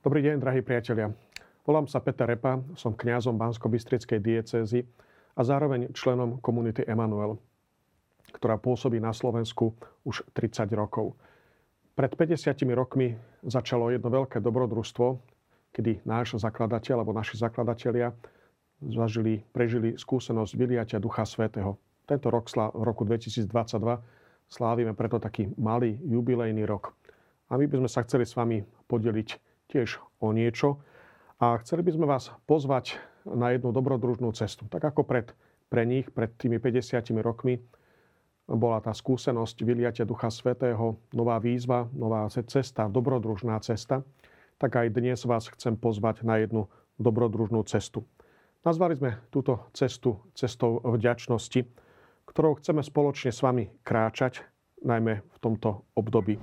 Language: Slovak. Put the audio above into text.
Dobrý deň, drahí priatelia. Volám sa Peter Repa, som kňazom Bansko-Bystrickej diecézy a zároveň členom komunity Emanuel, ktorá pôsobí na Slovensku už 30 rokov. Pred 50 rokmi začalo jedno veľké dobrodružstvo, kedy náš zakladateľ alebo naši zakladatelia zažili, prežili skúsenosť vyliatia Ducha Svetého. Tento rok, v roku 2022, slávime preto taký malý jubilejný rok. A my by sme sa chceli s vami podeliť tiež o niečo. A chceli by sme vás pozvať na jednu dobrodružnú cestu. Tak ako pred, pre nich, pred tými 50 rokmi, bola tá skúsenosť vyliatia Ducha Svetého, nová výzva, nová cesta, dobrodružná cesta, tak aj dnes vás chcem pozvať na jednu dobrodružnú cestu. Nazvali sme túto cestu cestou vďačnosti, ktorou chceme spoločne s vami kráčať, najmä v tomto období.